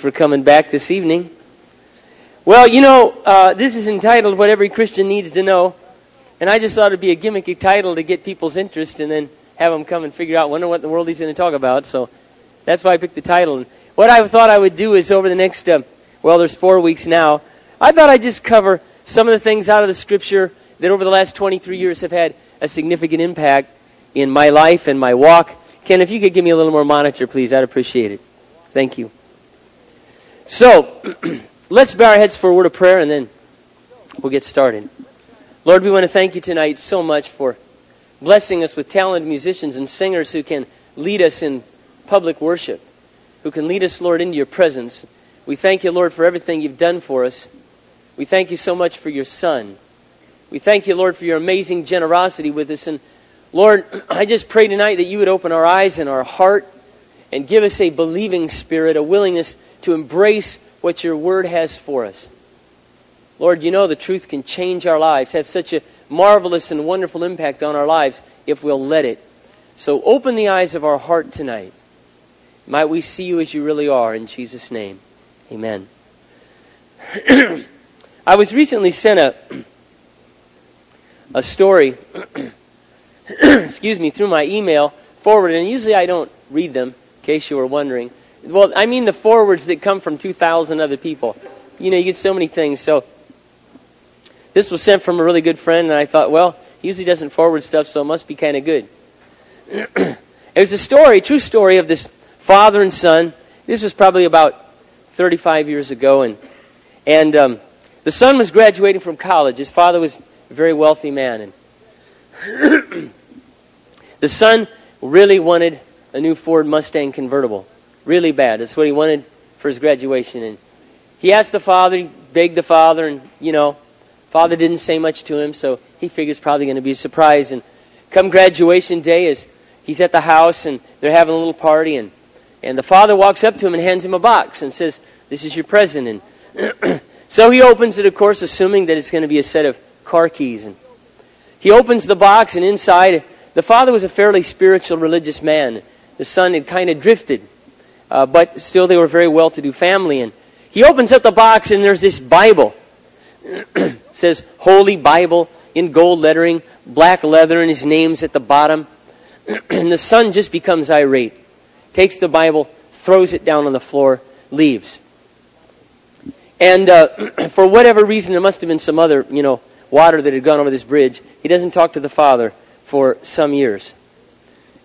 for coming back this evening. Well, you know, uh, this is entitled What Every Christian Needs to Know. And I just thought it'd be a gimmicky title to get people's interest and then have them come and figure out, wonder what in the world he's going to talk about. So that's why I picked the title. And what I thought I would do is over the next, uh, well, there's four weeks now, I thought I'd just cover some of the things out of the Scripture that over the last 23 years have had a significant impact in my life and my walk. Ken, if you could give me a little more monitor, please, I'd appreciate it. Thank you. So, let's bow our heads for a word of prayer and then we'll get started. Lord, we want to thank you tonight so much for blessing us with talented musicians and singers who can lead us in public worship, who can lead us, Lord, into your presence. We thank you, Lord, for everything you've done for us. We thank you so much for your Son. We thank you, Lord, for your amazing generosity with us. And Lord, I just pray tonight that you would open our eyes and our heart and give us a believing spirit, a willingness to embrace what your word has for us. Lord, you know the truth can change our lives, have such a marvelous and wonderful impact on our lives if we'll let it. So open the eyes of our heart tonight. Might we see you as you really are in Jesus' name. Amen. I was recently sent a, a story, excuse me, through my email forward, and usually I don't read them, case you were wondering. Well, I mean the forwards that come from 2,000 other people. You know, you get so many things. So this was sent from a really good friend, and I thought, well, he usually doesn't forward stuff, so it must be kind of good. it was a story, true story of this father and son. This was probably about 35 years ago, and and um, the son was graduating from college. His father was a very wealthy man, and the son really wanted a new Ford Mustang convertible, really bad. That's what he wanted for his graduation, and he asked the father, he begged the father, and you know, father didn't say much to him, so he figures probably going to be a surprise. And come graduation day, as he's at the house and they're having a little party, and and the father walks up to him and hands him a box and says, "This is your present." And so he opens it, of course, assuming that it's going to be a set of car keys. And he opens the box, and inside, the father was a fairly spiritual, religious man. The son had kind of drifted, uh, but still they were a very well-to-do family. And he opens up the box, and there's this Bible. says Holy Bible in gold lettering, black leather, and his name's at the bottom. and the son just becomes irate, takes the Bible, throws it down on the floor, leaves. And uh, for whatever reason, there must have been some other, you know, water that had gone over this bridge. He doesn't talk to the father for some years.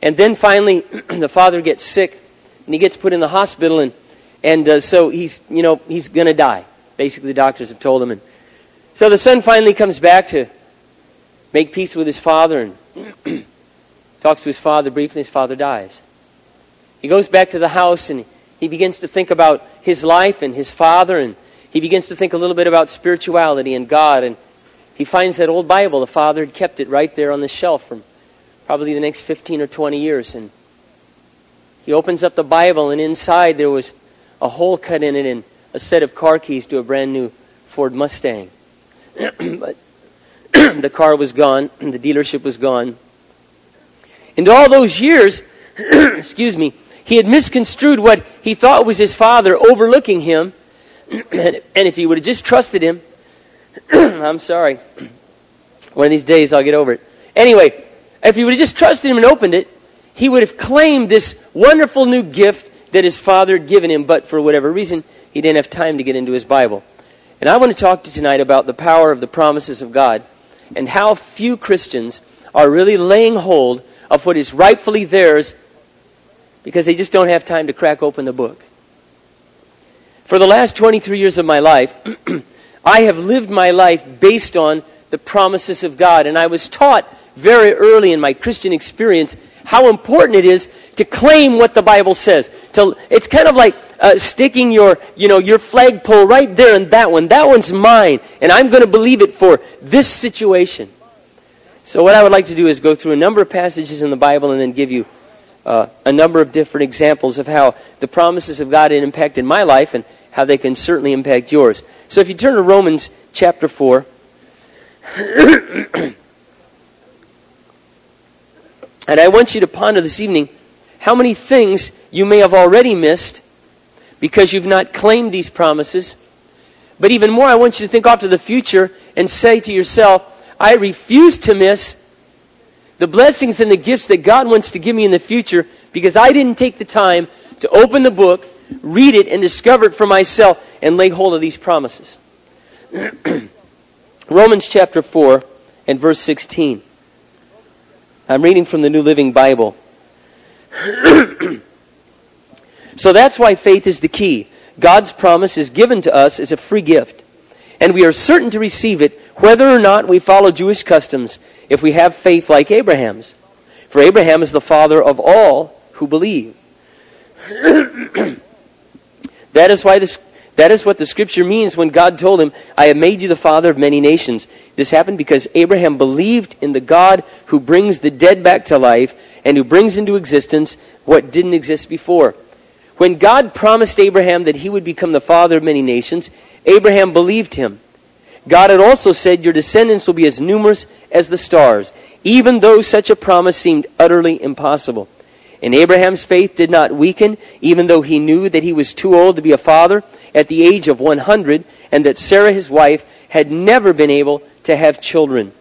And then finally, the father gets sick, and he gets put in the hospital, and and uh, so he's, you know, he's going to die. Basically, the doctors have told him. And so the son finally comes back to make peace with his father and talks to his father briefly. His father dies. He goes back to the house and he begins to think about his life and his father and he begins to think a little bit about spirituality and God, and he finds that old Bible. The father had kept it right there on the shelf for probably the next 15 or 20 years. And he opens up the Bible, and inside there was a hole cut in it and a set of car keys to a brand new Ford Mustang. but the car was gone, and the dealership was gone. And all those years, excuse me, he had misconstrued what he thought was his father overlooking him and if he would have just trusted him, I'm sorry. One of these days I'll get over it. Anyway, if he would have just trusted him and opened it, he would have claimed this wonderful new gift that his father had given him, but for whatever reason, he didn't have time to get into his Bible. And I want to talk to you tonight about the power of the promises of God and how few Christians are really laying hold of what is rightfully theirs because they just don't have time to crack open the book. For the last 23 years of my life, I have lived my life based on the promises of God. And I was taught very early in my Christian experience how important it is to claim what the Bible says. To, it's kind of like uh, sticking your, you know, your flagpole right there in that one. That one's mine, and I'm going to believe it for this situation. So what I would like to do is go through a number of passages in the Bible and then give you uh, a number of different examples of how the promises of God had impacted my life and how they can certainly impact yours. So if you turn to Romans chapter 4, and I want you to ponder this evening how many things you may have already missed because you've not claimed these promises. But even more, I want you to think off to the future and say to yourself, I refuse to miss the blessings and the gifts that God wants to give me in the future because I didn't take the time to open the book, read it, and discover it for myself and lay hold of these promises. Romans chapter 4 and verse 16. I'm reading from the New Living Bible. so that's why faith is the key. God's promise is given to us as a free gift, and we are certain to receive it whether or not we follow Jewish customs if we have faith like Abraham's. For Abraham is the father of all who believe. that is why this that is what the scripture means when God told him, I have made you the father of many nations. This happened because Abraham believed in the God who brings the dead back to life and who brings into existence what didn't exist before. When God promised Abraham that he would become the father of many nations, Abraham believed him. God had also said, Your descendants will be as numerous as the stars, even though such a promise seemed utterly impossible. And Abraham's faith did not weaken, even though he knew that he was too old to be a father at the age of 100, and that Sarah, his wife, had never been able to have children.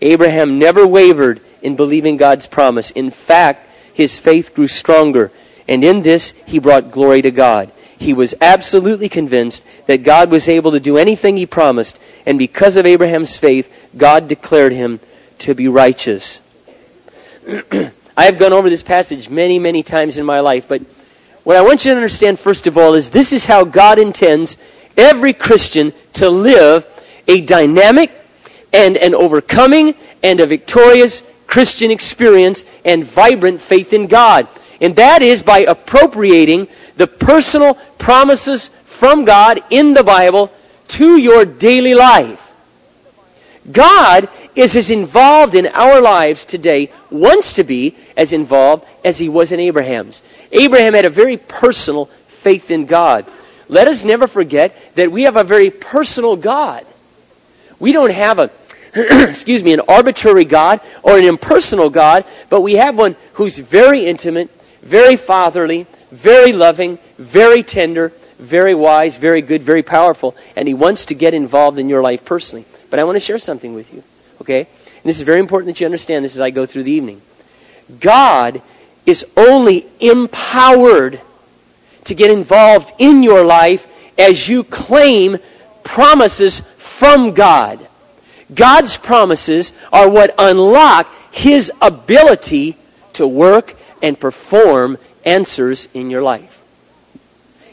Abraham never wavered in believing God's promise. In fact, his faith grew stronger, and in this he brought glory to God. He was absolutely convinced that God was able to do anything he promised, and because of Abraham's faith, God declared him to be righteous. I have gone over this passage many, many times in my life, but what I want you to understand, first of all, is this is how God intends every Christian to live a dynamic and an overcoming and a victorious Christian experience and vibrant faith in God. And that is by appropriating the personal promises from God in the Bible to your daily life. God is as involved in our lives today, wants to be as involved as he was in Abraham's. Abraham had a very personal faith in God. Let us never forget that we have a very personal God. We don't have a excuse me, an arbitrary God or an impersonal God, but we have one who's very intimate, very fatherly, very loving, very tender, very wise, very good, very powerful, and he wants to get involved in your life personally. But I want to share something with you. Okay? And this is very important that you understand this as I go through the evening. God is only empowered to get involved in your life as you claim promises from God. God's promises are what unlock His ability to work and perform answers in your life.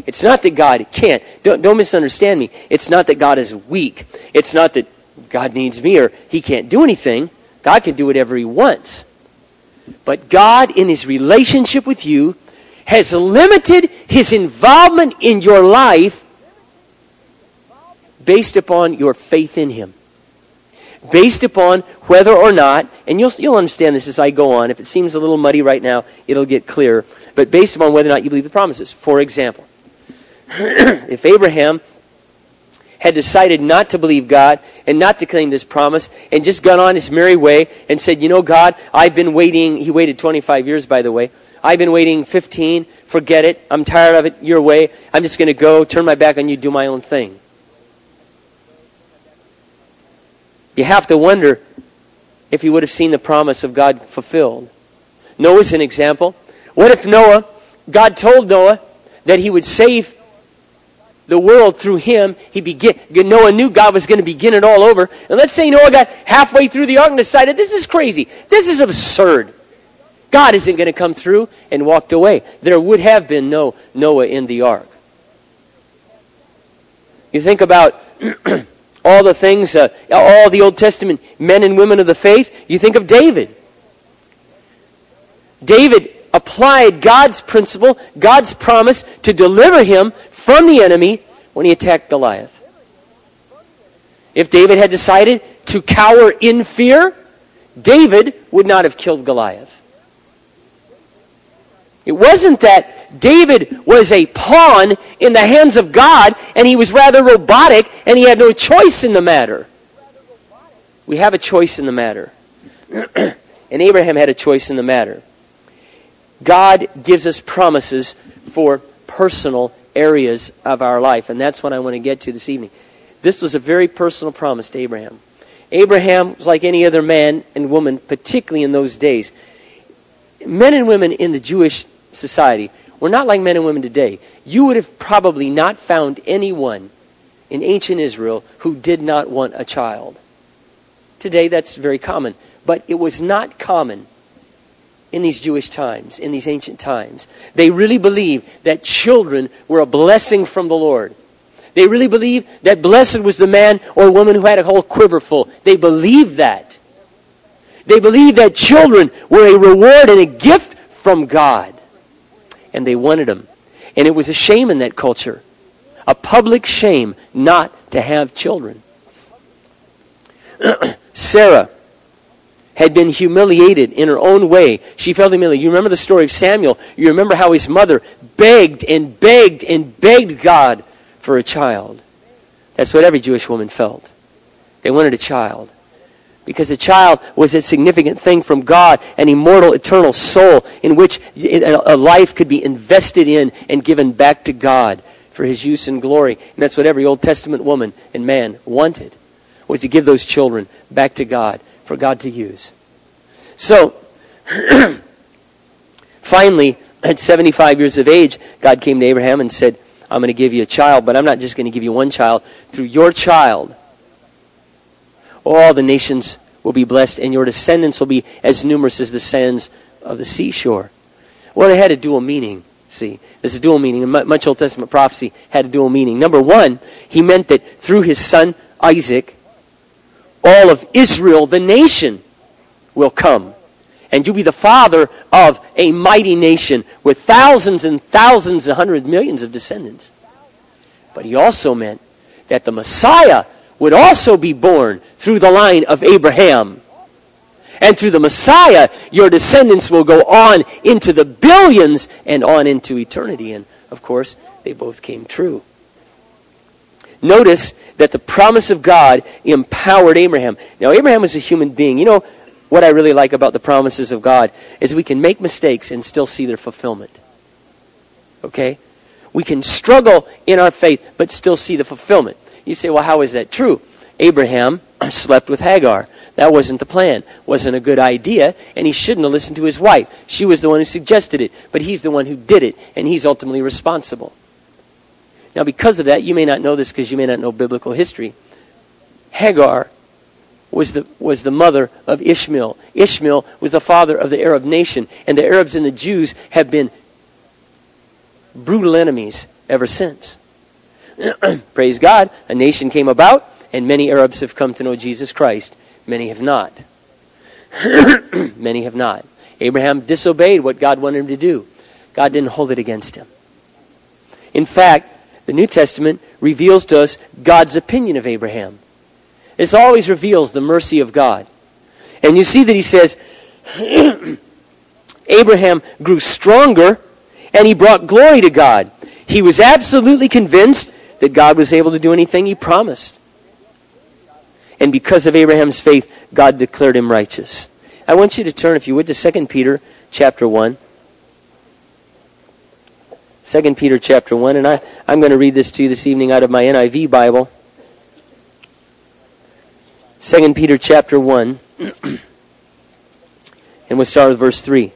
It's not that God can't. Don't, don't misunderstand me. It's not that God is weak. It's not that God needs me or he can't do anything. God can do whatever he wants. But God, in his relationship with you, has limited his involvement in your life based upon your faith in him. Based upon whether or not, and you'll, you'll understand this as I go on. If it seems a little muddy right now, it'll get clear. But based upon whether or not you believe the promises. For example, if Abraham had decided not to believe God and not to claim this promise and just gone on his merry way and said, You know, God, I've been waiting. He waited 25 years, by the way. I've been waiting 15. Forget it. I'm tired of it your way. I'm just going to go, turn my back on you, do my own thing. You have to wonder if he would have seen the promise of God fulfilled. Noah's an example. What if Noah, God told Noah that he would save the world through him. He begin, Noah knew God was going to begin it all over. And let's say Noah got halfway through the ark and decided, this is crazy. This is absurd. God isn't going to come through and walked away. There would have been no Noah in the ark. You think about all the things, uh, all the Old Testament men and women of the faith. You think of David. David applied God's principle, God's promise to deliver him from the enemy when he attacked Goliath. If David had decided to cower in fear, David would not have killed Goliath. It wasn't that David was a pawn in the hands of God and he was rather robotic and he had no choice in the matter. We have a choice in the matter. and Abraham had a choice in the matter. God gives us promises for personal areas of our life. And that's what I want to get to this evening. This was a very personal promise to Abraham. Abraham was like any other man and woman, particularly in those days. Men and women in the Jewish society were not like men and women today. You would have probably not found anyone in ancient Israel who did not want a child. Today, that's very common. But it was not common in these Jewish times, in these ancient times. They really believed that children were a blessing from the Lord. They really believed that blessed was the man or woman who had a whole quiver full. They believed that. They believed that children were a reward and a gift from God. And they wanted them. And it was a shame in that culture. A public shame not to have children. Sarah had been humiliated in her own way. She felt humiliated. You remember the story of Samuel. You remember how his mother begged and begged and begged God for a child. That's what every Jewish woman felt. They wanted a child. Because a child was a significant thing from God, an immortal, eternal soul in which a life could be invested in and given back to God for his use and glory. And that's what every Old Testament woman and man wanted, was to give those children back to God for God to use. So, finally, at 75 years of age, God came to Abraham and said, I'm going to give you a child, but I'm not just going to give you one child. Through your child, all the nations will be blessed, and your descendants will be as numerous as the sands of the seashore. Well, it had a dual meaning. See, there's a dual meaning. Much Old Testament prophecy had a dual meaning. Number one, he meant that through his son Isaac, all of Israel, the nation, will come. And you'll be the father of a mighty nation with thousands and thousands and hundreds, millions of descendants. But he also meant that the Messiah would also be born through the line of Abraham. And through the Messiah, your descendants will go on into the billions and on into eternity. And of course, they both came true. Notice that the promise of God empowered Abraham. Now, Abraham was a human being. You know, what I really like about the promises of God is we can make mistakes and still see their fulfillment. Okay? We can struggle in our faith, but still see the fulfillment. You say, well, how is that true? Abraham slept with Hagar. That wasn't the plan. Wasn't a good idea, and he shouldn't have listened to his wife. She was the one who suggested it, but he's the one who did it, and he's ultimately responsible. Now, because of that, you may not know this because you may not know biblical history. Hagar was the, was the mother of Ishmael. Ishmael was the father of the Arab nation, and the Arabs and the Jews have been brutal enemies ever since. Praise God, a nation came about, and many Arabs have come to know Jesus Christ. Many have not. many have not. Abraham disobeyed what God wanted him to do. God didn't hold it against him. In fact, the New Testament reveals to us God's opinion of Abraham. This always reveals the mercy of God. And you see that he says, Abraham grew stronger and he brought glory to God. He was absolutely convinced that God was able to do anything he promised. And because of Abraham's faith, God declared him righteous. I want you to turn, if you would, to 2 Peter chapter 1. 2 Peter chapter 1, and I, I'm going to read this to you this evening out of my NIV Bible. 2 Peter chapter 1, and we'll start with verse 3.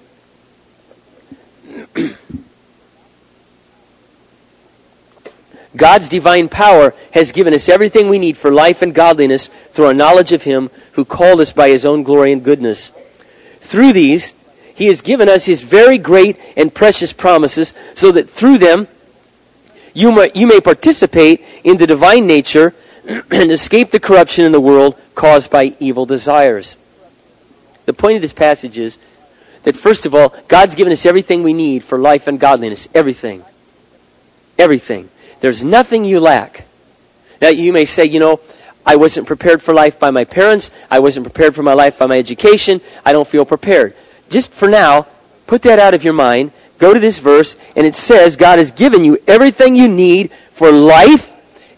God's divine power has given us everything we need for life and godliness through our knowledge of Him who called us by His own glory and goodness. Through these, He has given us His very great and precious promises so that through them you may, you may participate in the divine nature and escape the corruption in the world caused by evil desires. The point of this passage is that, first of all, God's given us everything we need for life and godliness. Everything. Everything. There's nothing you lack. Now, you may say, you know, I wasn't prepared for life by my parents. I wasn't prepared for my life by my education. I don't feel prepared. Just for now, put that out of your mind. Go to this verse, and it says God has given you everything you need for life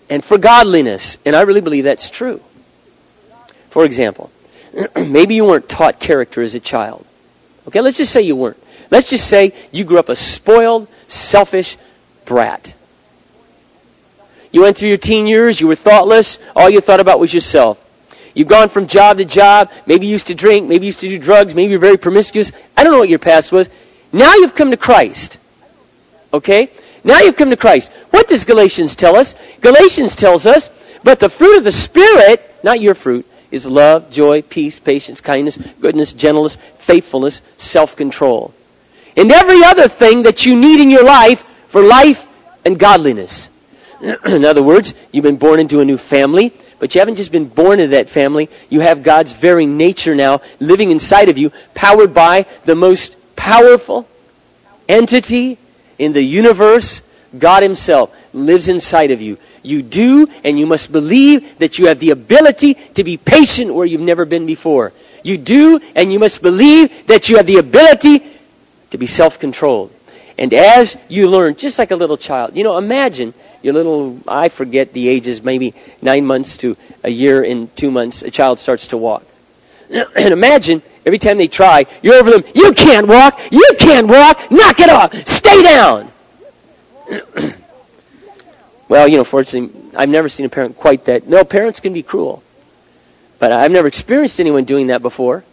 and for godliness. And I really believe that's true. For example, maybe you weren't taught character as a child. Okay, let's just say you weren't. Let's just say you grew up a spoiled, selfish, brat. You went through your teen years, you were thoughtless, all you thought about was yourself. You've gone from job to job, maybe you used to drink, maybe you used to do drugs, maybe you're very promiscuous. I don't know what your past was. Now you've come to Christ. Okay? Now you've come to Christ. What does Galatians tell us? Galatians tells us, but the fruit of the Spirit, not your fruit, is love, joy, peace, patience, kindness, goodness, gentleness, faithfulness, self-control. And every other thing that you need in your life for life and godliness. in other words, you've been born into a new family, but you haven't just been born into that family. You have God's very nature now living inside of you, powered by the most powerful entity in the universe, God Himself, lives inside of you. You do, and you must believe that you have the ability to be patient where you've never been before. You do, and you must believe that you have the ability to be self controlled. And as you learn, just like a little child, you know, imagine your little, I forget the ages, maybe nine months to a year and two months, a child starts to walk. And imagine every time they try, you're over them, you can't walk, you can't walk, knock it off, stay down. well, you know, fortunately, I've never seen a parent quite that. No, parents can be cruel. But I've never experienced anyone doing that before.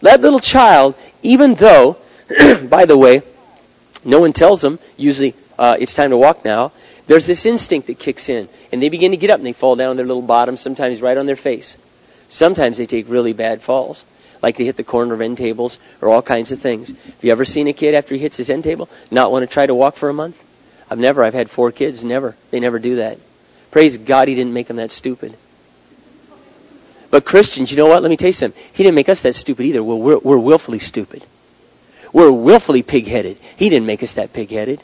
That little child, even though, by the way, no one tells them, usually uh, it's time to walk now, there's this instinct that kicks in. And they begin to get up and they fall down on their little bottom, sometimes right on their face. Sometimes they take really bad falls, like they hit the corner of end tables or all kinds of things. Have you ever seen a kid after he hits his end table not want to try to walk for a month? I've never. I've had four kids. Never. They never do that. Praise God he didn't make them that stupid. But Christians, you know what? Let me tell you something. He didn't make us that stupid either. We're, we're, we're willfully stupid. We're willfully pig-headed. He didn't make us that pig-headed.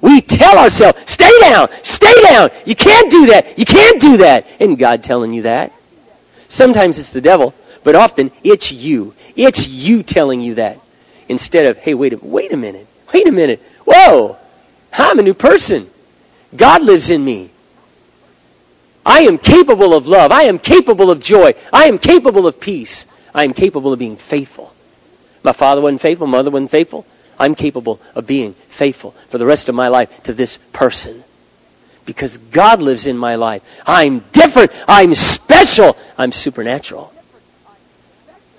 We tell ourselves, stay down, stay down. You can't do that. You can't do that. And God telling you that. Sometimes it's the devil, but often it's you. It's you telling you that. Instead of, hey, wait a, wait a minute. Wait a minute. Whoa. I'm a new person. God lives in me. I am capable of love. I am capable of joy. I am capable of peace. I am capable of being faithful. My father wasn't faithful. Mother wasn't faithful. I'm capable of being faithful for the rest of my life to this person. Because God lives in my life. I'm different. I'm special. I'm supernatural.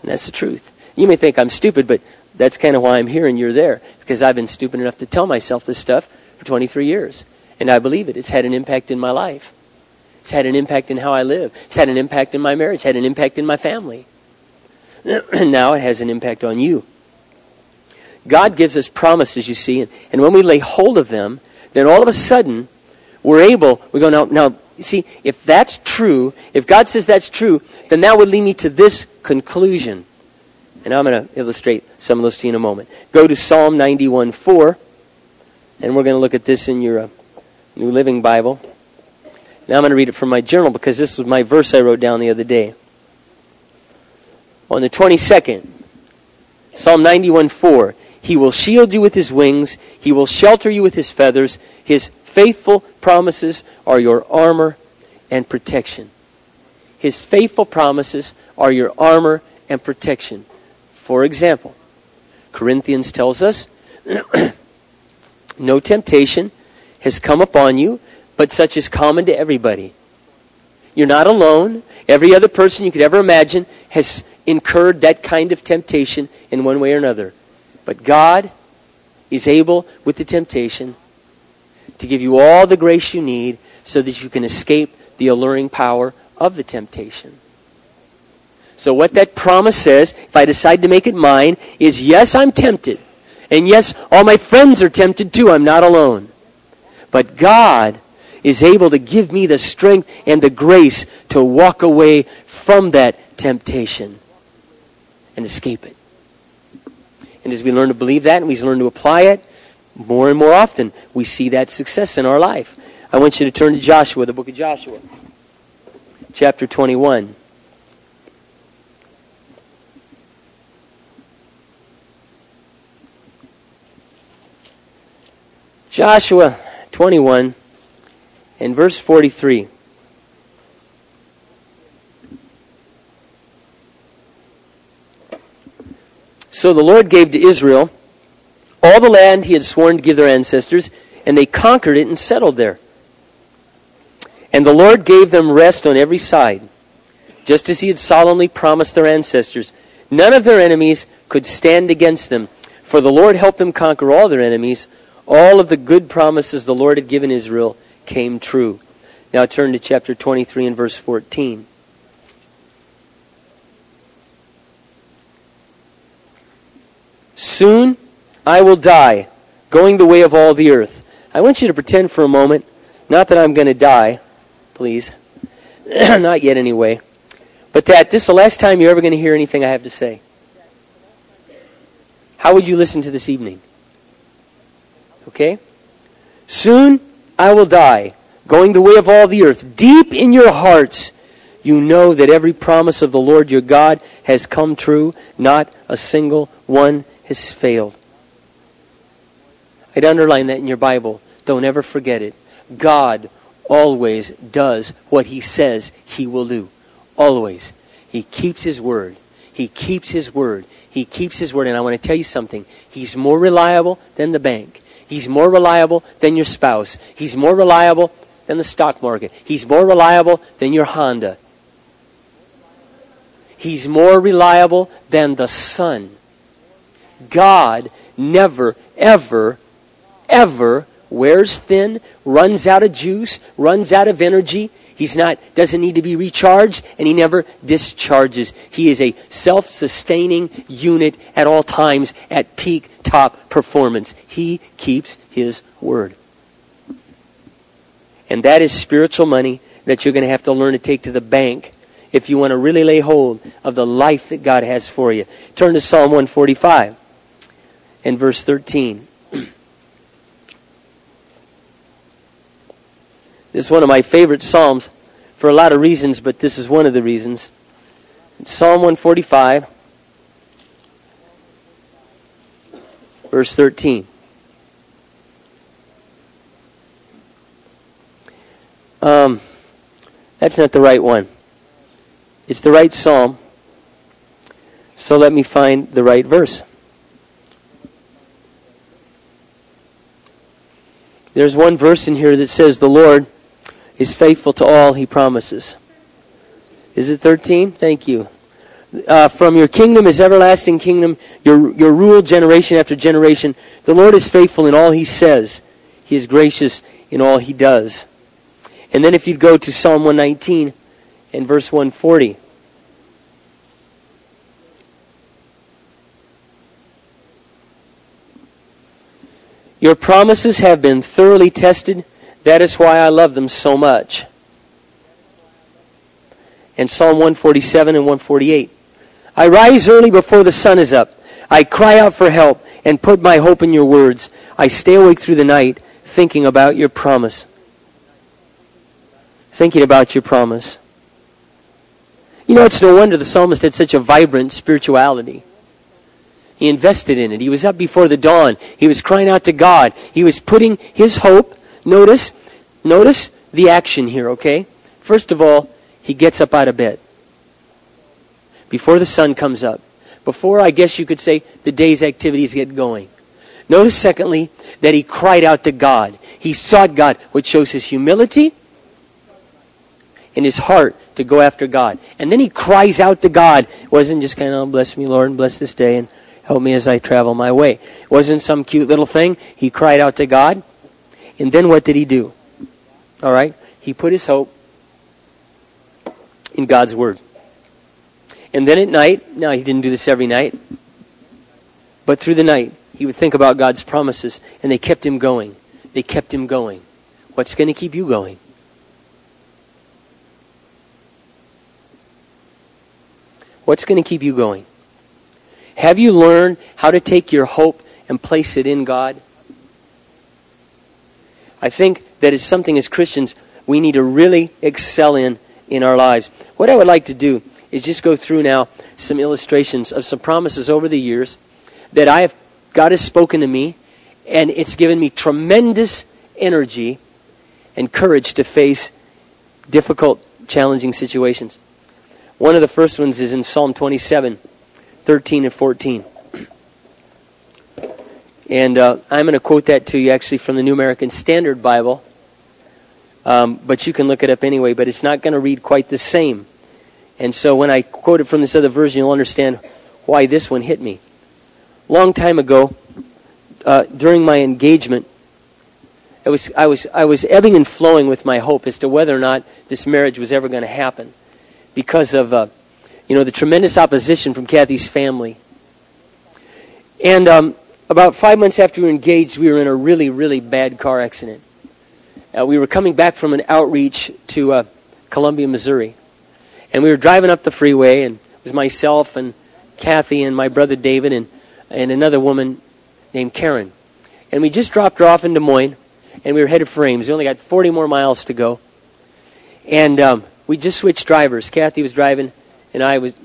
And that's the truth. You may think I'm stupid, but that's kind of why I'm here and you're there. Because I've been stupid enough to tell myself this stuff for 23 years. And I believe it. It's had an impact in my life. It's had an impact in how I live. It's had an impact in my marriage. It's had an impact in my family. Now it has an impact on you. God gives us promises, you see, and, and when we lay hold of them, then all of a sudden, we're able, we go, now, now, see, if that's true, if God says that's true, then that would lead me to this conclusion. And I'm going to illustrate some of those to you in a moment. Go to Psalm 91 4, and we're going to look at this in your uh, New Living Bible. Now I'm going to read it from my journal because this was my verse I wrote down the other day. On the 22nd, Psalm 91 4. He will shield you with his wings. He will shelter you with his feathers. His faithful promises are your armor and protection. His faithful promises are your armor and protection. For example, Corinthians tells us, no temptation has come upon you, but such is common to everybody. You're not alone. Every other person you could ever imagine has incurred that kind of temptation in one way or another. But God is able, with the temptation, to give you all the grace you need so that you can escape the alluring power of the temptation. So what that promise says, if I decide to make it mine, is yes, I'm tempted. And yes, all my friends are tempted too. I'm not alone. But God is able to give me the strength and the grace to walk away from that temptation and escape it. And as we learn to believe that and we learn to apply it, more and more often we see that success in our life. I want you to turn to Joshua, the book of Joshua, chapter 21. Joshua 21 and verse 43. So the Lord gave to Israel all the land he had sworn to give their ancestors, and they conquered it and settled there. And the Lord gave them rest on every side, just as he had solemnly promised their ancestors. None of their enemies could stand against them, for the Lord helped them conquer all their enemies. All of the good promises the Lord had given Israel came true. Now turn to chapter 23 and verse 14. Soon I will die, going the way of all the earth. I want you to pretend for a moment, not that I'm going to die, please. not yet anyway. But that this is the last time you're ever going to hear anything I have to say. How would you listen to this evening? Okay? Soon I will die, going the way of all the earth. Deep in your hearts, you know that every promise of the Lord your God has come true. Not a single one has failed. I'd underline that in your Bible. Don't ever forget it. God always does what he says he will do. Always. He keeps his word. He keeps his word. He keeps his word. And I want to tell you something. He's more reliable than the bank. He's more reliable than your spouse. He's more reliable than the stock market. He's more reliable than your Honda. He's more reliable than the sun. God never, ever, ever wears thin, runs out of juice, runs out of energy. He's not, doesn't need to be recharged, and he never discharges. He is a self-sustaining unit at all times at peak top performance. He keeps his word. And that is spiritual money that you're going to have to learn to take to the bank if you want to really lay hold of the life that God has for you. Turn to Psalm 145 and verse 13. This is one of my favorite Psalms for a lot of reasons, but this is one of the reasons. Psalm 145, verse 13. Um, that's not the right one. It's the right psalm. So let me find the right verse. There's one verse in here that says, The Lord is faithful to all he promises. Is it 13? Thank you. Uh, from your kingdom is everlasting kingdom, your, your rule generation after generation. The Lord is faithful in all he says. He is gracious in all he does. And then if you'd go to Psalm 119 and verse 140. Your promises have been thoroughly tested that is why I love them so much. And Psalm 147 and 148. I rise early before the sun is up. I cry out for help and put my hope in your words. I stay awake through the night thinking about your promise. Thinking about your promise. You know, it's no wonder the psalmist had such a vibrant spirituality. He invested in it. He was up before the dawn. He was crying out to God. He was putting his hope Notice, notice the action here, okay? First of all, he gets up out of bed. Before the sun comes up. Before, I guess you could say, the day's activities get going. Notice, secondly, that he cried out to God. He sought God, which shows his humility and his heart to go after God. And then he cries out to God. It wasn't just kind of, oh, bless me, Lord, and bless this day, and help me as I travel my way. It wasn't some cute little thing. He cried out to God. And then what did he do? All right? He put his hope in God's Word. And then at night, now he didn't do this every night, but through the night, he would think about God's promises, and they kept him going. They kept him going. What's going to keep you going? What's going to keep you going? Have you learned how to take your hope and place it in God? I think that is something as Christians we need to really excel in in our lives. What I would like to do is just go through now some illustrations of some promises over the years that I have God has spoken to me and it's given me tremendous energy and courage to face difficult, challenging situations. One of the first ones is in Psalm 27, 13 and 14. And uh, I'm going to quote that to you actually from the New American Standard Bible. Um, but you can look it up anyway, but it's not going to read quite the same. And so when I quote it from this other version, you'll understand why this one hit me. Long time ago, uh, during my engagement, I was, I, was, I was ebbing and flowing with my hope as to whether or not this marriage was ever going to happen because of uh, you know, the tremendous opposition from Kathy's family. And um, about five months after we were engaged, we were in a really, really bad car accident. Uh, we were coming back from an outreach to uh, Columbia, Missouri. And we were driving up the freeway, and it was myself and Kathy and my brother David and, and another woman named Karen. And we just dropped her off in Des Moines, and we were headed for Ames. We only got 40 more miles to go. And um, we just switched drivers. Kathy was driving, and I was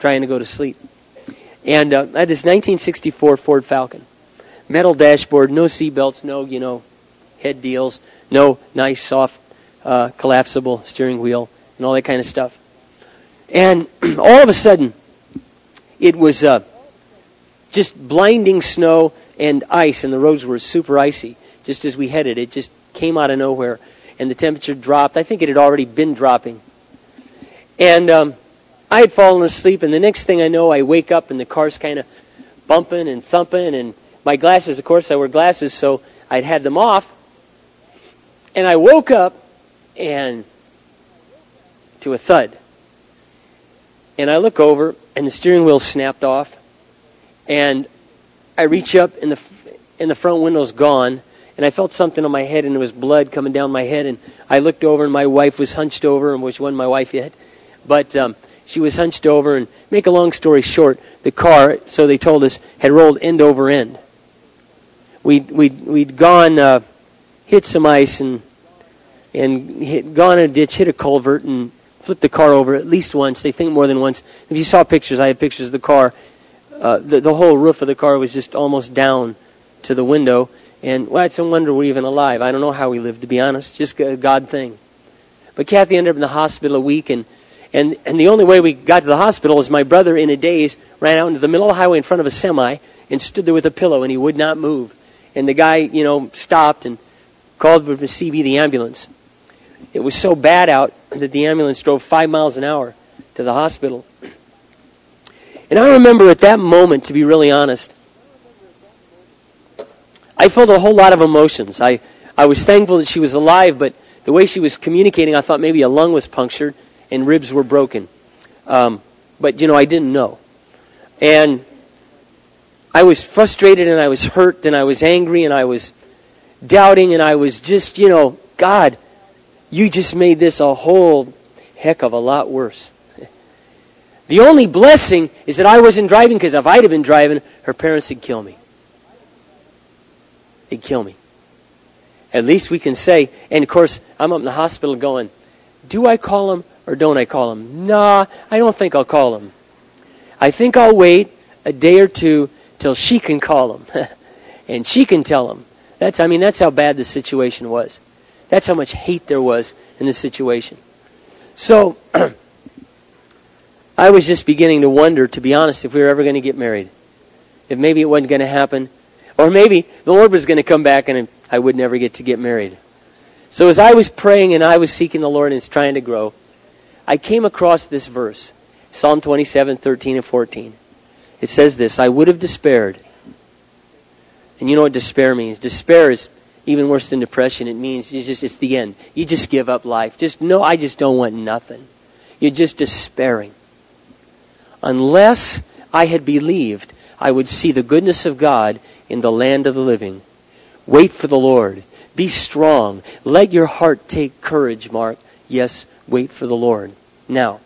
trying to go to sleep. And uh, I had this 1964 Ford Falcon, metal dashboard, no seat belts, no you know head deals, no nice soft uh, collapsible steering wheel, and all that kind of stuff. And all of a sudden, it was uh, just blinding snow and ice, and the roads were super icy. Just as we headed, it just came out of nowhere, and the temperature dropped. I think it had already been dropping. And um, I had fallen asleep, and the next thing I know, I wake up and the car's kind of bumping and thumping, and my glasses, of course, I wear glasses, so I'd had them off. And I woke up and to a thud. And I look over, and the steering wheel snapped off, and I reach up, and the and the front window's gone, and I felt something on my head, and it was blood coming down my head, and I looked over, and my wife was hunched over, and which one my wife yet, but um, she was hunched over, and make a long story short, the car, so they told us, had rolled end over end. We'd, we'd, we'd gone, uh, hit some ice, and, and hit, gone in a ditch, hit a culvert, and flipped the car over at least once. They think more than once. If you saw pictures, I have pictures of the car. Uh, the, the whole roof of the car was just almost down to the window. And well, it's a wonder we're even alive. I don't know how we lived, to be honest. Just a God thing. But Kathy ended up in the hospital a week, and and, and the only way we got to the hospital was my brother, in a daze, ran out into the middle of the highway in front of a semi and stood there with a pillow, and he would not move. And the guy, you know, stopped and called the CB, the ambulance. It was so bad out that the ambulance drove five miles an hour to the hospital. And I remember at that moment, to be really honest, I felt a whole lot of emotions. I, I was thankful that she was alive, but the way she was communicating, I thought maybe a lung was punctured and ribs were broken. Um, but, you know, I didn't know. And I was frustrated and I was hurt and I was angry and I was doubting and I was just, you know, God, you just made this a whole heck of a lot worse. The only blessing is that I wasn't driving because if I'd have been driving, her parents would kill me. They'd kill me. At least we can say, and of course, I'm up in the hospital going, do I call him or don't I call him? Nah, I don't think I'll call him. I think I'll wait a day or two till she can call him. and she can tell him. That's, I mean, that's how bad the situation was. That's how much hate there was in the situation. So, I was just beginning to wonder, to be honest, if we were ever going to get married. If maybe it wasn't going to happen. Or maybe the Lord was going to come back and I would never get to get married. So as I was praying and I was seeking the Lord and trying to grow, I came across this verse, Psalm 27, 13 and 14. It says this, I would have despaired. And you know what despair means? Despair is even worse than depression. It means it's just it's the end. You just give up life. Just no, I just don't want nothing. You're just despairing. Unless I had believed I would see the goodness of God in the land of the living. Wait for the Lord. Be strong. Let your heart take courage, Mark. Yes, wait for the Lord. Now,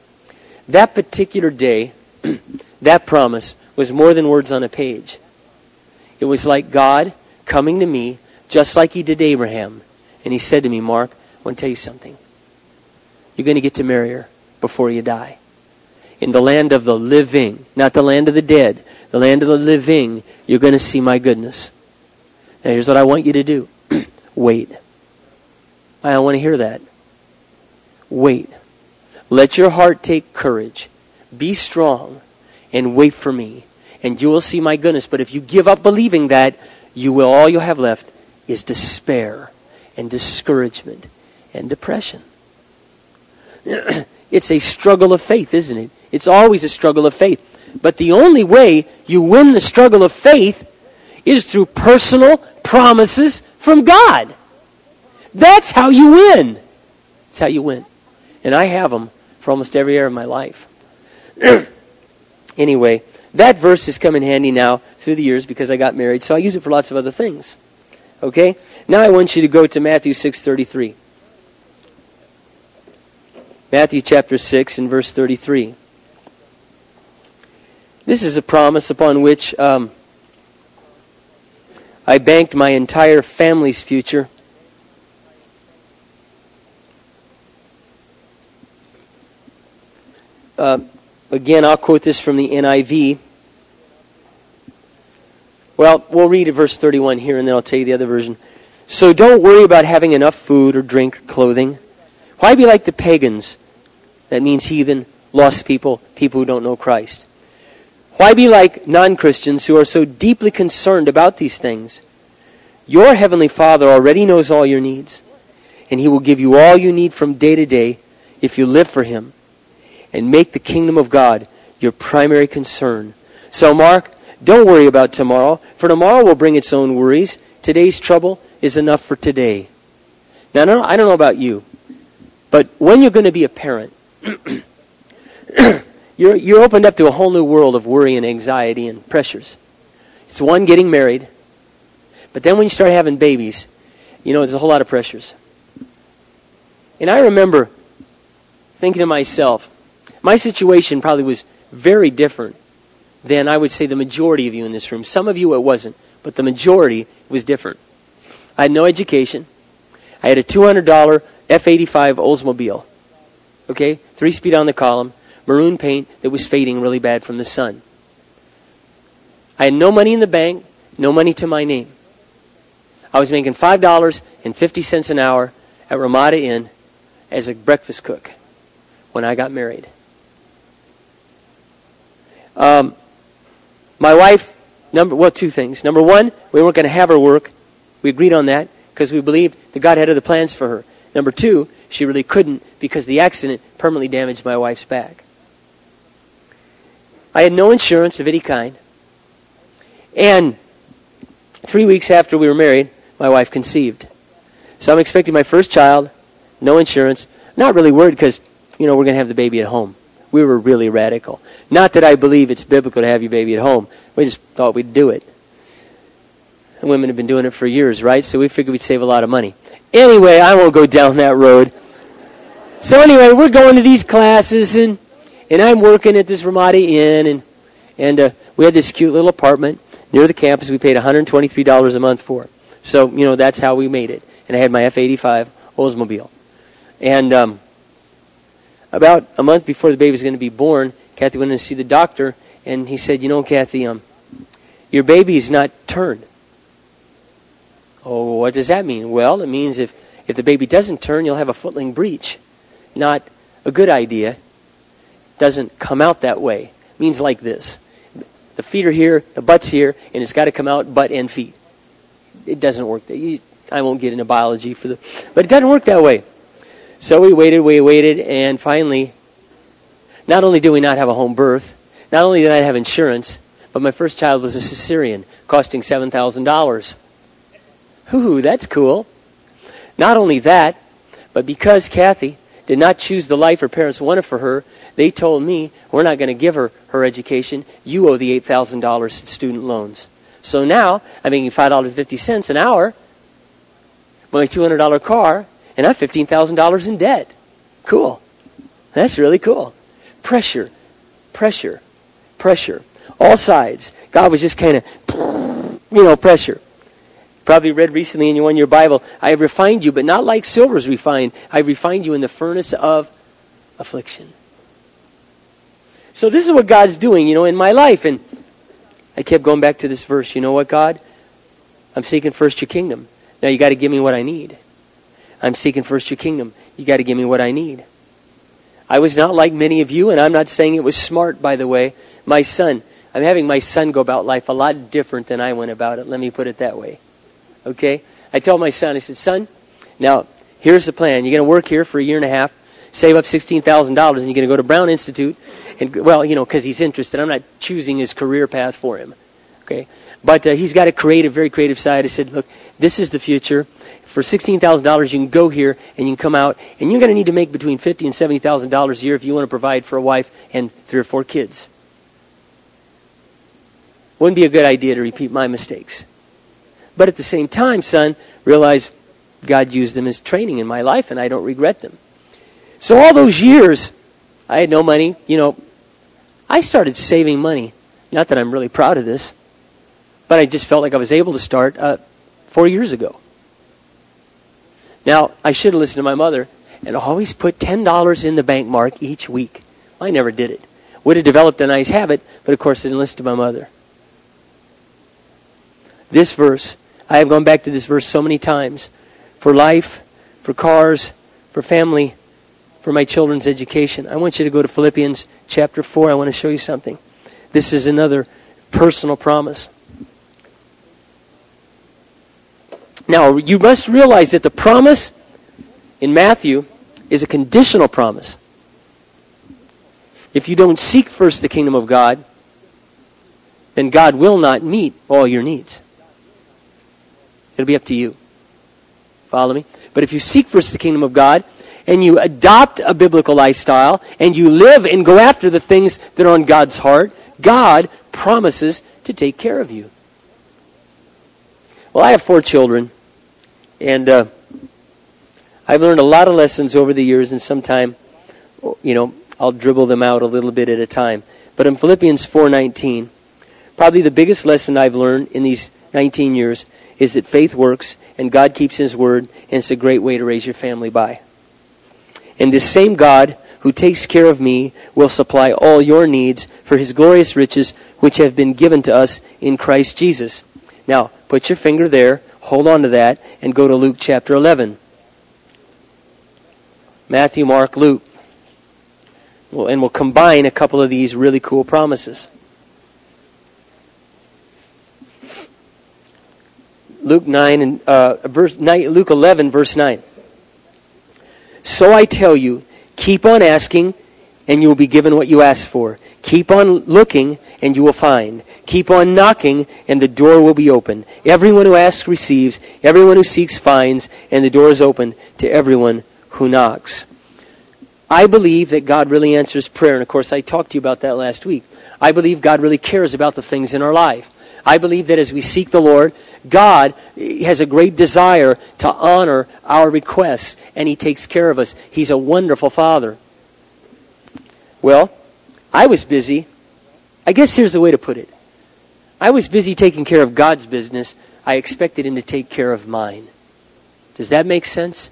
that particular day, that promise was more than words on a page. It was like God coming to me, just like He did Abraham. And He said to me, Mark, I want to tell you something. You're going to get to marry her before you die. In the land of the living, not the land of the dead, the land of the living, you're going to see my goodness. Now, here's what I want you to do wait. I don't want to hear that. Wait. Let your heart take courage. Be strong and wait for me. And you will see my goodness. But if you give up believing that, you will, all you'll have left is despair and discouragement and depression. it's a struggle of faith, isn't it? It's always a struggle of faith. But the only way you win the struggle of faith is through personal promises from God. That's how you win. That's how you win. And I have them for almost every area of my life. anyway, that verse has come in handy now through the years because I got married, so I use it for lots of other things. Okay? Now I want you to go to Matthew 6:33. Matthew chapter 6 and verse 33. This is a promise upon which um, I banked my entire family's future. Uh, again, I'll quote this from the NIV. Well, we'll read verse 31 here and then I'll tell you the other version. So don't worry about having enough food or drink or clothing. Why be like the pagans? That means heathen, lost people, people who don't know Christ. Why be like non Christians who are so deeply concerned about these things? Your Heavenly Father already knows all your needs, and He will give you all you need from day to day if you live for Him and make the kingdom of God your primary concern. So, Mark, don't worry about tomorrow, for tomorrow will bring its own worries. Today's trouble is enough for today. Now, I don't know about you, but when you're going to be a parent, you're, you're opened up to a whole new world of worry and anxiety and pressures. It's one, getting married. But then when you start having babies, you know, there's a whole lot of pressures. And I remember thinking to myself, my situation probably was very different than I would say the majority of you in this room. Some of you it wasn't, but the majority was different. I had no education. I had a $200 F85 Oldsmobile. Okay? Three speed on the column maroon paint that was fading really bad from the sun. I had no money in the bank, no money to my name. I was making $5.50 an hour at Ramada Inn as a breakfast cook when I got married. Um, my wife, number well, two things. Number one, we weren't going to have her work. We agreed on that because we believed that God had other plans for her. Number two, she really couldn't because the accident permanently damaged my wife's back. I had no insurance of any kind. And three weeks after we were married, my wife conceived. So I'm expecting my first child, no insurance. Not really worried because, you know, we're going to have the baby at home. We were really radical. Not that I believe it's biblical to have your baby at home. We just thought we'd do it. And women have been doing it for years, right? So we figured we'd save a lot of money. Anyway, I won't go down that road. So anyway, we're going to these classes and and I'm working at this Ramada Inn, and and uh, we had this cute little apartment near the campus. We paid $123 a month for. So you know that's how we made it. And I had my F85 Oldsmobile. And um, about a month before the baby was going to be born, Kathy went in to see the doctor, and he said, "You know, Kathy, um, your baby is not turned." Oh, what does that mean? Well, it means if if the baby doesn't turn, you'll have a footling breech. Not a good idea doesn't come out that way. It means like this. The feet are here, the butt's here, and it's got to come out butt and feet. It doesn't work. That I won't get into biology for the, but it doesn't work that way. So we waited, we waited, and finally, not only do we not have a home birth, not only did I have insurance, but my first child was a cesarean, costing seven thousand dollars. Hoo, that's cool. Not only that, but because Kathy did not choose the life her parents wanted for her, they told me, we're not going to give her her education. You owe the $8,000 in student loans. So now I'm making $5.50 an hour, my $200 car, and I'm $15,000 in debt. Cool. That's really cool. Pressure, pressure, pressure. All sides. God was just kind of, you know, pressure. Probably read recently in your Bible, I have refined you, but not like silver is refined. I have refined you in the furnace of affliction. So this is what God's doing, you know, in my life. And I kept going back to this verse. You know what, God? I'm seeking first your kingdom. Now you got to give me what I need. I'm seeking first your kingdom. You got to give me what I need. I was not like many of you, and I'm not saying it was smart, by the way. My son, I'm having my son go about life a lot different than I went about it. Let me put it that way. Okay? I told my son, I said, son, now here's the plan. You're going to work here for a year and a half, save up $16,000, and you're going to go to Brown Institute. And well, you know, because he's interested. I'm not choosing his career path for him. Okay? But uh, he's got a creative, very creative side. I said, look, this is the future. For $16,000, you can go here and you can come out, and you're going to need to make between $50 and $70,000 a year if you want to provide for a wife and three or four kids. Wouldn't be a good idea to repeat my mistakes. But at the same time, son, realize God used them as training in my life, and I don't regret them. So all those years, I had no money. You know, I started saving money. Not that I'm really proud of this, but I just felt like I was able to start uh, four years ago. Now, I should have listened to my mother and always put $10 in the bank mark each week. I never did it. Would have developed a nice habit, but of course I didn't listen to my mother. This verse, I have gone back to this verse so many times. For life, for cars, for family, for my children's education. I want you to go to Philippians chapter 4. I want to show you something. This is another personal promise. Now, you must realize that the promise in Matthew is a conditional promise. If you don't seek first the kingdom of God, then God will not meet all your needs. It'll be up to you. Follow me? But if you seek first the kingdom of God, and you adopt a biblical lifestyle, and you live and go after the things that are on God's heart, God promises to take care of you. Well, I have four children, and uh, I've learned a lot of lessons over the years, and sometime, you know, I'll dribble them out a little bit at a time. But in Philippians 4:19, probably the biggest lesson I've learned in these 19 years is that faith works, and God keeps His word, and it's a great way to raise your family by. And this same God who takes care of me will supply all your needs for His glorious riches, which have been given to us in Christ Jesus. Now, put your finger there, hold on to that, and go to Luke chapter 11. Matthew, Mark, Luke. and we'll combine a couple of these really cool promises. Luke 9 and uh, verse 9, Luke 11 verse 9. So I tell you, keep on asking and you will be given what you ask for. Keep on looking and you will find. Keep on knocking and the door will be open. Everyone who asks receives, everyone who seeks finds, and the door is open to everyone who knocks. I believe that God really answers prayer, and of course I talked to you about that last week. I believe God really cares about the things in our life. I believe that as we seek the Lord, God has a great desire to honor our requests, and He takes care of us. He's a wonderful Father. Well, I was busy. I guess here's the way to put it. I was busy taking care of God's business. I expected Him to take care of mine. Does that make sense?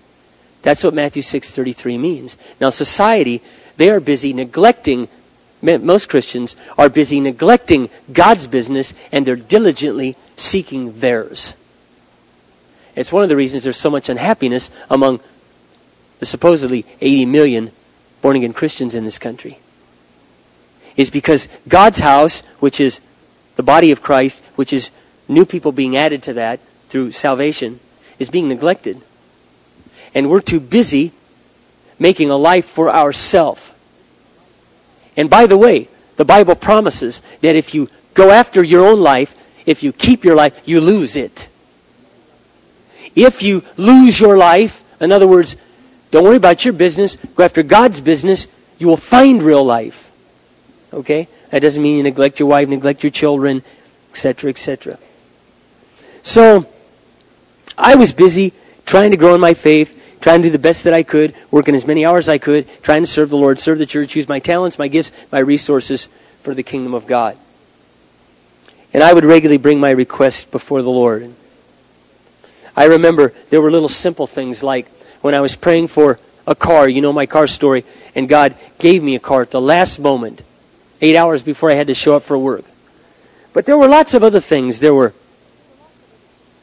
That's what Matthew 6:33 means. Now society, they are busy neglecting most Christians are busy neglecting God's business and they're diligently seeking theirs. It's one of the reasons there's so much unhappiness among the supposedly 80 million born again Christians in this country. Is because God's house, which is the body of Christ, which is new people being added to that through salvation, is being neglected. And we're too busy making a life for ourselves and by the way, the Bible promises that if you go after your own life, if you keep your life, you lose it. If you lose your life, in other words, don't worry about your business, go after God's business, you will find real life. Okay? That doesn't mean you neglect your wife, neglect your children, etc., etc. So, I was busy trying to grow in my faith, trying to do the best that I could, working as many hours as I could, trying to serve the Lord, serve the church, use my talents, my gifts, my resources for the kingdom of God. And I would regularly bring my requests before the Lord. I remember there were little simple things like when I was praying for a car, you know my car story, and God gave me a car at the last moment, eight hours before I had to show up for work. But there were lots of other things. There were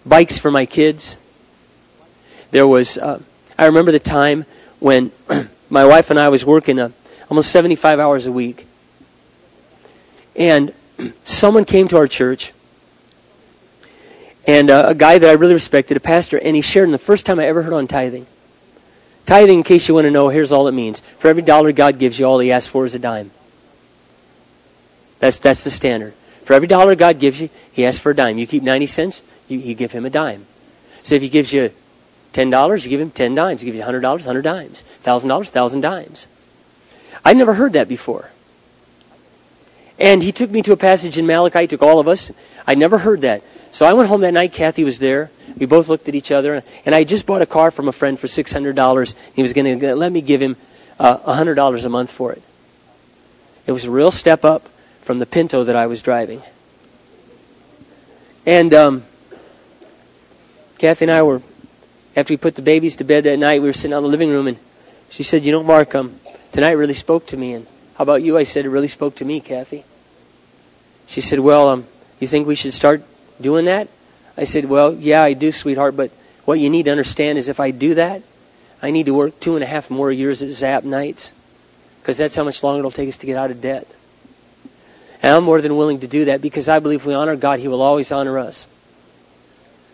bikes for my kids. There was uh, I remember the time when my wife and I was working uh, almost 75 hours a week. And someone came to our church, and uh, a guy that I really respected, a pastor, and he shared, in the first time I ever heard on tithing. Tithing, in case you want to know, here's all it means. For every dollar God gives you, all he asks for is a dime. That's, that's the standard. For every dollar God gives you, he asks for a dime. You keep 90 cents, you, you give him a dime. So if he gives you $10, you give him 10 dimes. He gives you $100, 100 dimes. $1,000, 1,000 dimes. I never heard that before. And he took me to a passage in Malachi, he took all of us. I never heard that. So I went home that night. Kathy was there. We both looked at each other. And I just bought a car from a friend for $600. He was going to let me give him uh, $100 a month for it. It was a real step up from the Pinto that I was driving. And um, Kathy and I were, after we put the babies to bed that night, we were sitting in the living room, and she said, "You know, Mark, um, tonight really spoke to me." And how about you? I said, "It really spoke to me, Kathy." She said, "Well, um, you think we should start doing that?" I said, "Well, yeah, I do, sweetheart, but what you need to understand is if I do that, I need to work two and a half more years at Zap nights, because that's how much longer it'll take us to get out of debt." And I'm more than willing to do that because I believe if we honor God, He will always honor us.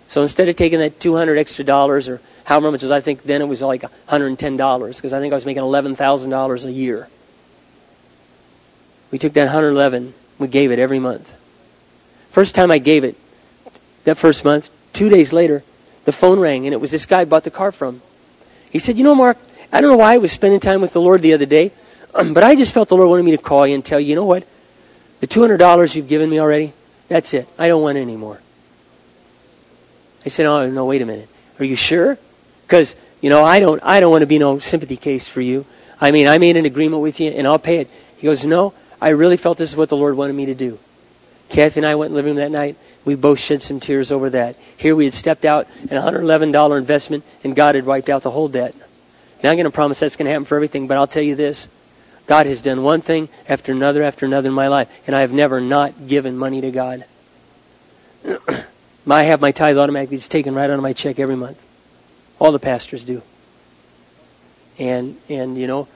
So instead of taking that 200 extra dollars or however much it was, I think then it was like $110 because I think I was making $11,000 a year. We took that 111, we gave it every month. First time I gave it, that first month, two days later, the phone rang and it was this guy I bought the car from. He said, "You know, Mark, I don't know why I was spending time with the Lord the other day, but I just felt the Lord wanted me to call you and tell you, you know what? The $200 you've given me already, that's it. I don't want any more. I said, oh, no, wait a minute. Are you sure? Because, you know, I don't, I don't want to be no sympathy case for you. I mean, I made an agreement with you and I'll pay it. He goes, no, I really felt this is what the Lord wanted me to do. Kathy and I went living room that night. We both shed some tears over that. Here we had stepped out an $111 investment and God had wiped out the whole debt. Now I'm going to promise that's going to happen for everything, but I'll tell you this. God has done one thing after another after another in my life, and I have never not given money to God. I have my tithe automatically just taken right out of my check every month. All the pastors do. And and you know,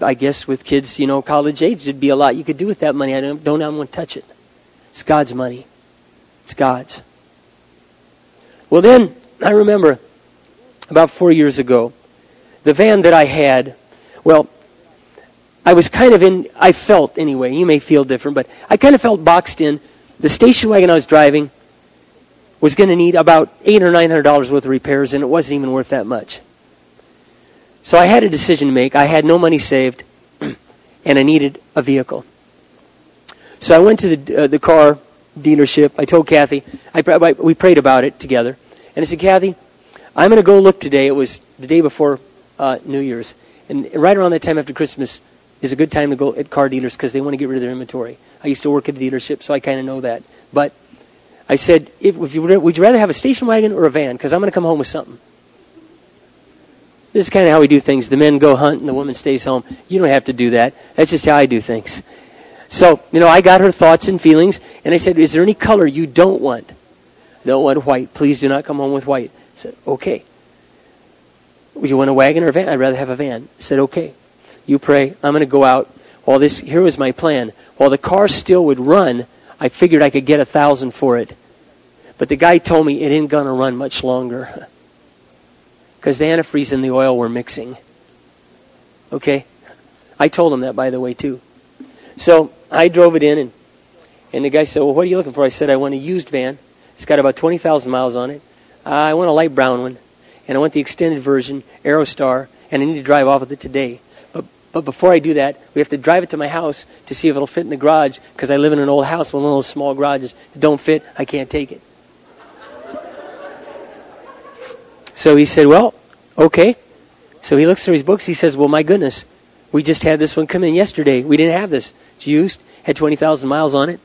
I guess with kids, you know, college age, there'd be a lot you could do with that money. I don't don't want to touch it. It's God's money. It's God's. Well, then I remember about four years ago, the van that I had. Well, I was kind of in, I felt anyway, you may feel different, but I kind of felt boxed in. The station wagon I was driving was going to need about eight or nine hundred dollars worth of repairs, and it wasn't even worth that much. So I had a decision to make. I had no money saved, and I needed a vehicle. So I went to the uh, the car dealership. I told Kathy. I, I, we prayed about it together, and I said, Kathy, I'm going to go look today. It was the day before uh, New Year's, and right around that time after Christmas, is a good time to go at car dealers because they want to get rid of their inventory. I used to work at a dealership, so I kind of know that. But I said, if, if you would, you rather have a station wagon or a van? Because I'm going to come home with something. This is kind of how we do things. The men go hunt and the woman stays home. You don't have to do that. That's just how I do things. So, you know, I got her thoughts and feelings, and I said, is there any color you don't want? I don't want white. Please do not come home with white. I said, okay. Would you want a wagon or a van? I'd rather have a van. I said, okay. You pray. I'm going to go out. While this, here was my plan. While the car still would run, I figured I could get a thousand for it. But the guy told me it ain't going to run much longer. Because the antifreeze and the oil were mixing. Okay? I told him that, by the way, too. So I drove it in, and, and the guy said, Well, what are you looking for? I said, I want a used van. It's got about 20,000 miles on it. Uh, I want a light brown one. And I want the extended version, Aerostar, and I need to drive off with it today. But before I do that, we have to drive it to my house to see if it'll fit in the garage because I live in an old house with one of those small garages. It don't fit, I can't take it. So he said, well, okay. So he looks through his books. He says, well, my goodness, we just had this one come in yesterday. We didn't have this. It's used, had 20,000 miles on it.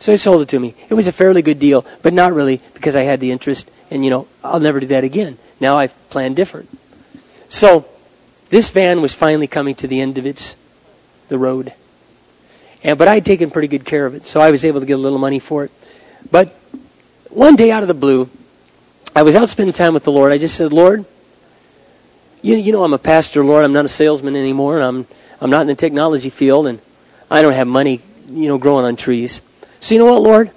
So he sold it to me. It was a fairly good deal, but not really because I had the interest and, you know, I'll never do that again. Now I've planned different. So this van was finally coming to the end of its the road. And but I had taken pretty good care of it, so I was able to get a little money for it. But one day out of the blue, I was out spending time with the Lord. I just said, Lord, you, you know I'm a pastor, Lord. I'm not a salesman anymore, and I'm I'm not in the technology field, and I don't have money, you know, growing on trees. So you know what, Lord?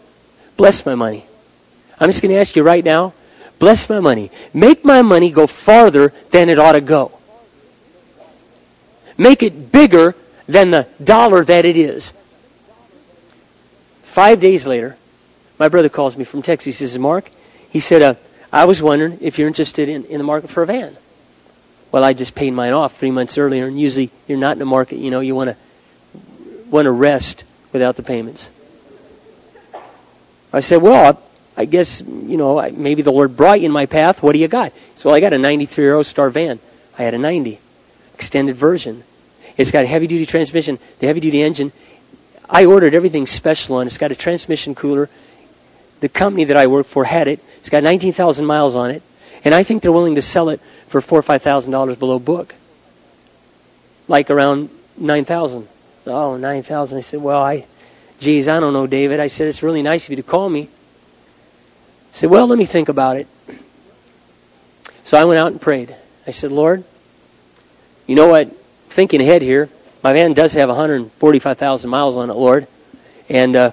Bless my money. I'm just going to ask you right now, bless my money. Make my money go farther than it ought to go. Make it bigger than the dollar that it is. Five days later, my brother calls me from Texas. He says, Mark, he said, uh, I was wondering if you're interested in, in the market for a van. Well, I just paid mine off three months earlier, and usually you're not in the market. You know, you want to want to rest without the payments. I said, well, I guess you know maybe the Lord brought you in my path. What do you got? So I got a 93 Aerostar van. I had a 90 extended version. It's got a heavy duty transmission, the heavy duty engine. I ordered everything special on it. It's got a transmission cooler. The company that I work for had it. It's got 19,000 miles on it, and I think they're willing to sell it for four or five thousand dollars below book, like around nine thousand. Oh, nine thousand. I said, well, I, geez, I don't know, David. I said it's really nice of you to call me. I said, well, let me think about it. So I went out and prayed. I said, Lord, you know what? Thinking ahead here, my van does have 145,000 miles on it, Lord, and uh,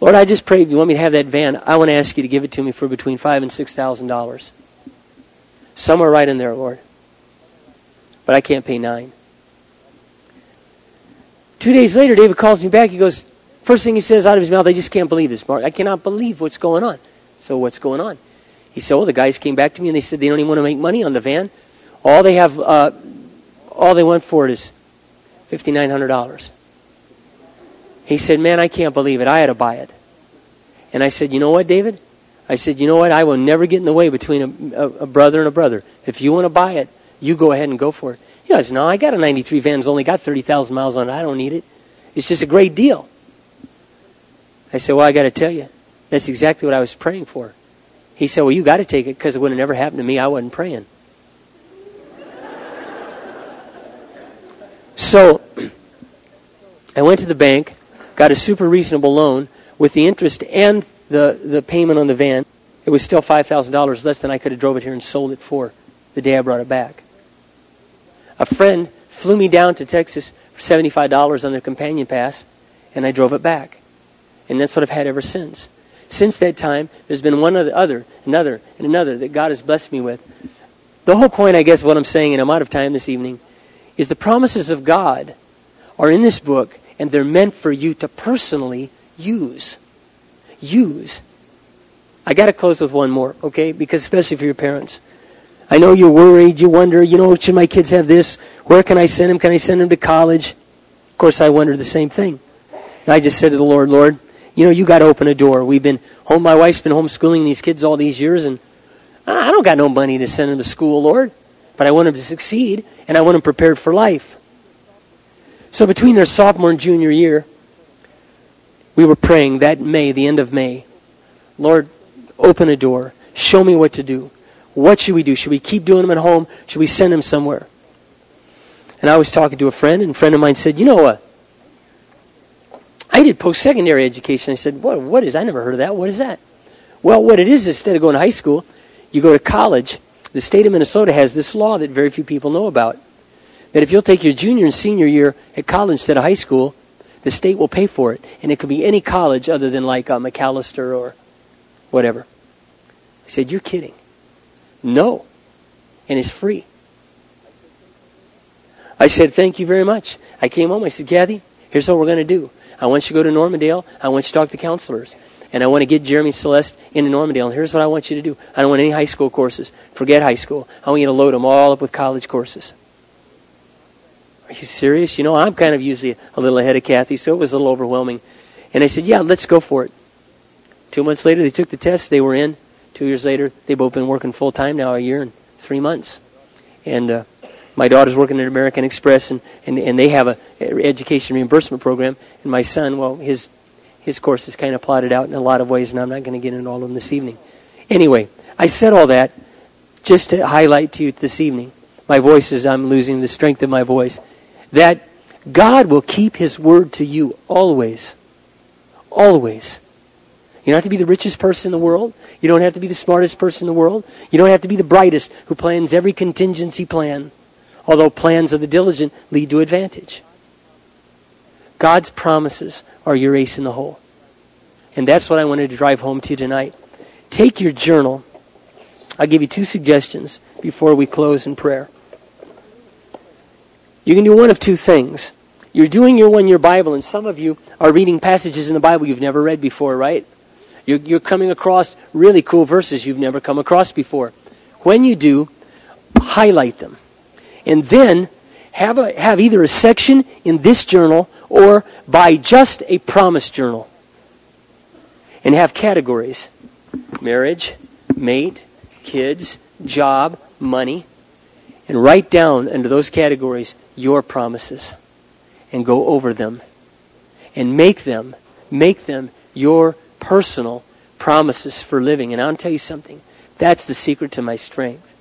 Lord, I just pray if you want me to have that van, I want to ask you to give it to me for between five and six thousand dollars. Somewhere right in there, Lord. But I can't pay nine. Two days later, David calls me back. He goes, first thing he says out of his mouth, I just can't believe this, Mark. I cannot believe what's going on. So what's going on? He said, well, the guys came back to me and they said they don't even want to make money on the van. All they have, uh, all they want for it is $5,900. He said, Man, I can't believe it. I had to buy it. And I said, You know what, David? I said, You know what? I will never get in the way between a, a, a brother and a brother. If you want to buy it, you go ahead and go for it. He goes, No, I got a 93 van. It's only got 30,000 miles on it. I don't need it. It's just a great deal. I said, Well, I got to tell you, that's exactly what I was praying for. He said, Well, you got to take it because it would have never happened to me. I wasn't praying. So I went to the bank got a super reasonable loan with the interest and the, the payment on the van. It was still $5,000 less than I could have drove it here and sold it for the day I brought it back. A friend flew me down to Texas for $75 on their companion pass, and I drove it back. And that's what I've had ever since. Since that time, there's been one other, other, another, and another that God has blessed me with. The whole point, I guess, what I'm saying, and I'm out of time this evening, is the promises of God are in this book, and they're meant for you to personally use. Use. I got to close with one more, okay? Because especially for your parents. I know you're worried, you wonder, you know, should my kids have this? Where can I send them? Can I send them to college? Of course, I wondered the same thing. And I just said to the Lord, Lord, you know, you got to open a door. We've been home, my wife's been homeschooling these kids all these years, and I don't got no money to send them to school, Lord. But I want them to succeed, and I want them prepared for life. So between their sophomore and junior year, we were praying that May, the end of May, Lord, open a door. Show me what to do. What should we do? Should we keep doing them at home? Should we send them somewhere? And I was talking to a friend, and a friend of mine said, You know what? I did post secondary education. I said, What, what is? I never heard of that. What is that? Well, what it is, instead of going to high school, you go to college. The state of Minnesota has this law that very few people know about that if you'll take your junior and senior year at college instead of high school, the state will pay for it. And it could be any college other than like uh, Macalester or whatever. I said, You're kidding. No. And it's free. I said, Thank you very much. I came home. I said, Kathy, here's what we're going to do. I want you to go to Normandale. I want you to talk to counselors. And I want to get Jeremy Celeste into Normandale. And here's what I want you to do. I don't want any high school courses. Forget high school. I want you to load them all up with college courses. Are you serious? You know, I'm kind of usually a little ahead of Kathy, so it was a little overwhelming. And I said, Yeah, let's go for it. Two months later, they took the test. They were in. Two years later, they've both been working full time now, a year and three months. And uh, my daughter's working at American Express, and, and, and they have a education reimbursement program. And my son, well, his his course is kind of plotted out in a lot of ways, and I'm not going to get into all of them this evening. Anyway, I said all that just to highlight to you this evening. My voice is, I'm losing the strength of my voice that God will keep his word to you always. Always. You don't have to be the richest person in the world. You don't have to be the smartest person in the world. You don't have to be the brightest who plans every contingency plan, although plans of the diligent lead to advantage. God's promises are your ace in the hole. And that's what I wanted to drive home to you tonight. Take your journal. I'll give you two suggestions before we close in prayer. You can do one of two things. You're doing your one year Bible, and some of you are reading passages in the Bible you've never read before, right? You're, you're coming across really cool verses you've never come across before. When you do, highlight them. And then have, a, have either a section in this journal or buy just a promise journal. And have categories marriage, mate, kids, job, money. And write down under those categories your promises and go over them and make them, make them your personal promises for living. And I'll tell you something. That's the secret to my strength.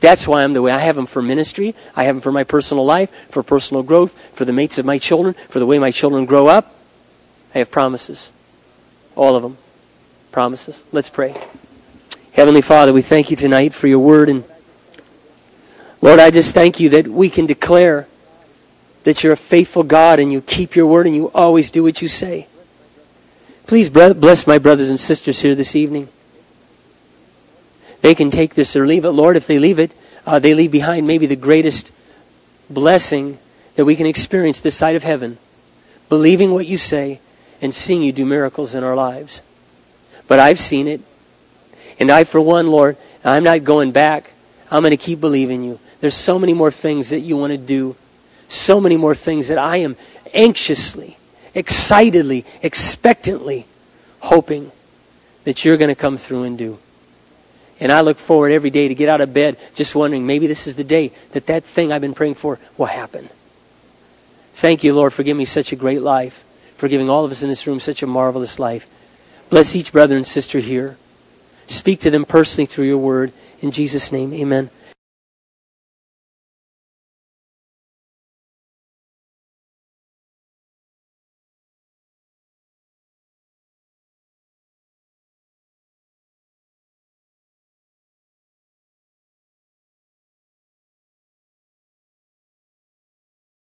That's why I'm the way I have them for ministry. I have them for my personal life, for personal growth, for the mates of my children, for the way my children grow up. I have promises. All of them. Promises. Let's pray. Heavenly Father, we thank you tonight for your word. And Lord, I just thank you that we can declare that you're a faithful God and you keep your word and you always do what you say. Please bless my brothers and sisters here this evening. They can take this or leave it. Lord, if they leave it, uh, they leave behind maybe the greatest blessing that we can experience this side of heaven, believing what you say and seeing you do miracles in our lives. But I've seen it. And I, for one, Lord, I'm not going back. I'm going to keep believing you. There's so many more things that you want to do. So many more things that I am anxiously, excitedly, expectantly hoping that you're going to come through and do. And I look forward every day to get out of bed just wondering maybe this is the day that that thing I've been praying for will happen. Thank you, Lord, for giving me such a great life, for giving all of us in this room such a marvelous life. Bless each brother and sister here. Speak to them personally through your word. In Jesus' name, amen.